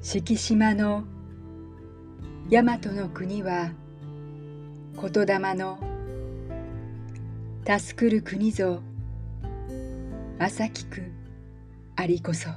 敷島の大和の国は言霊の助くる国ぞ。浅きくありこそ。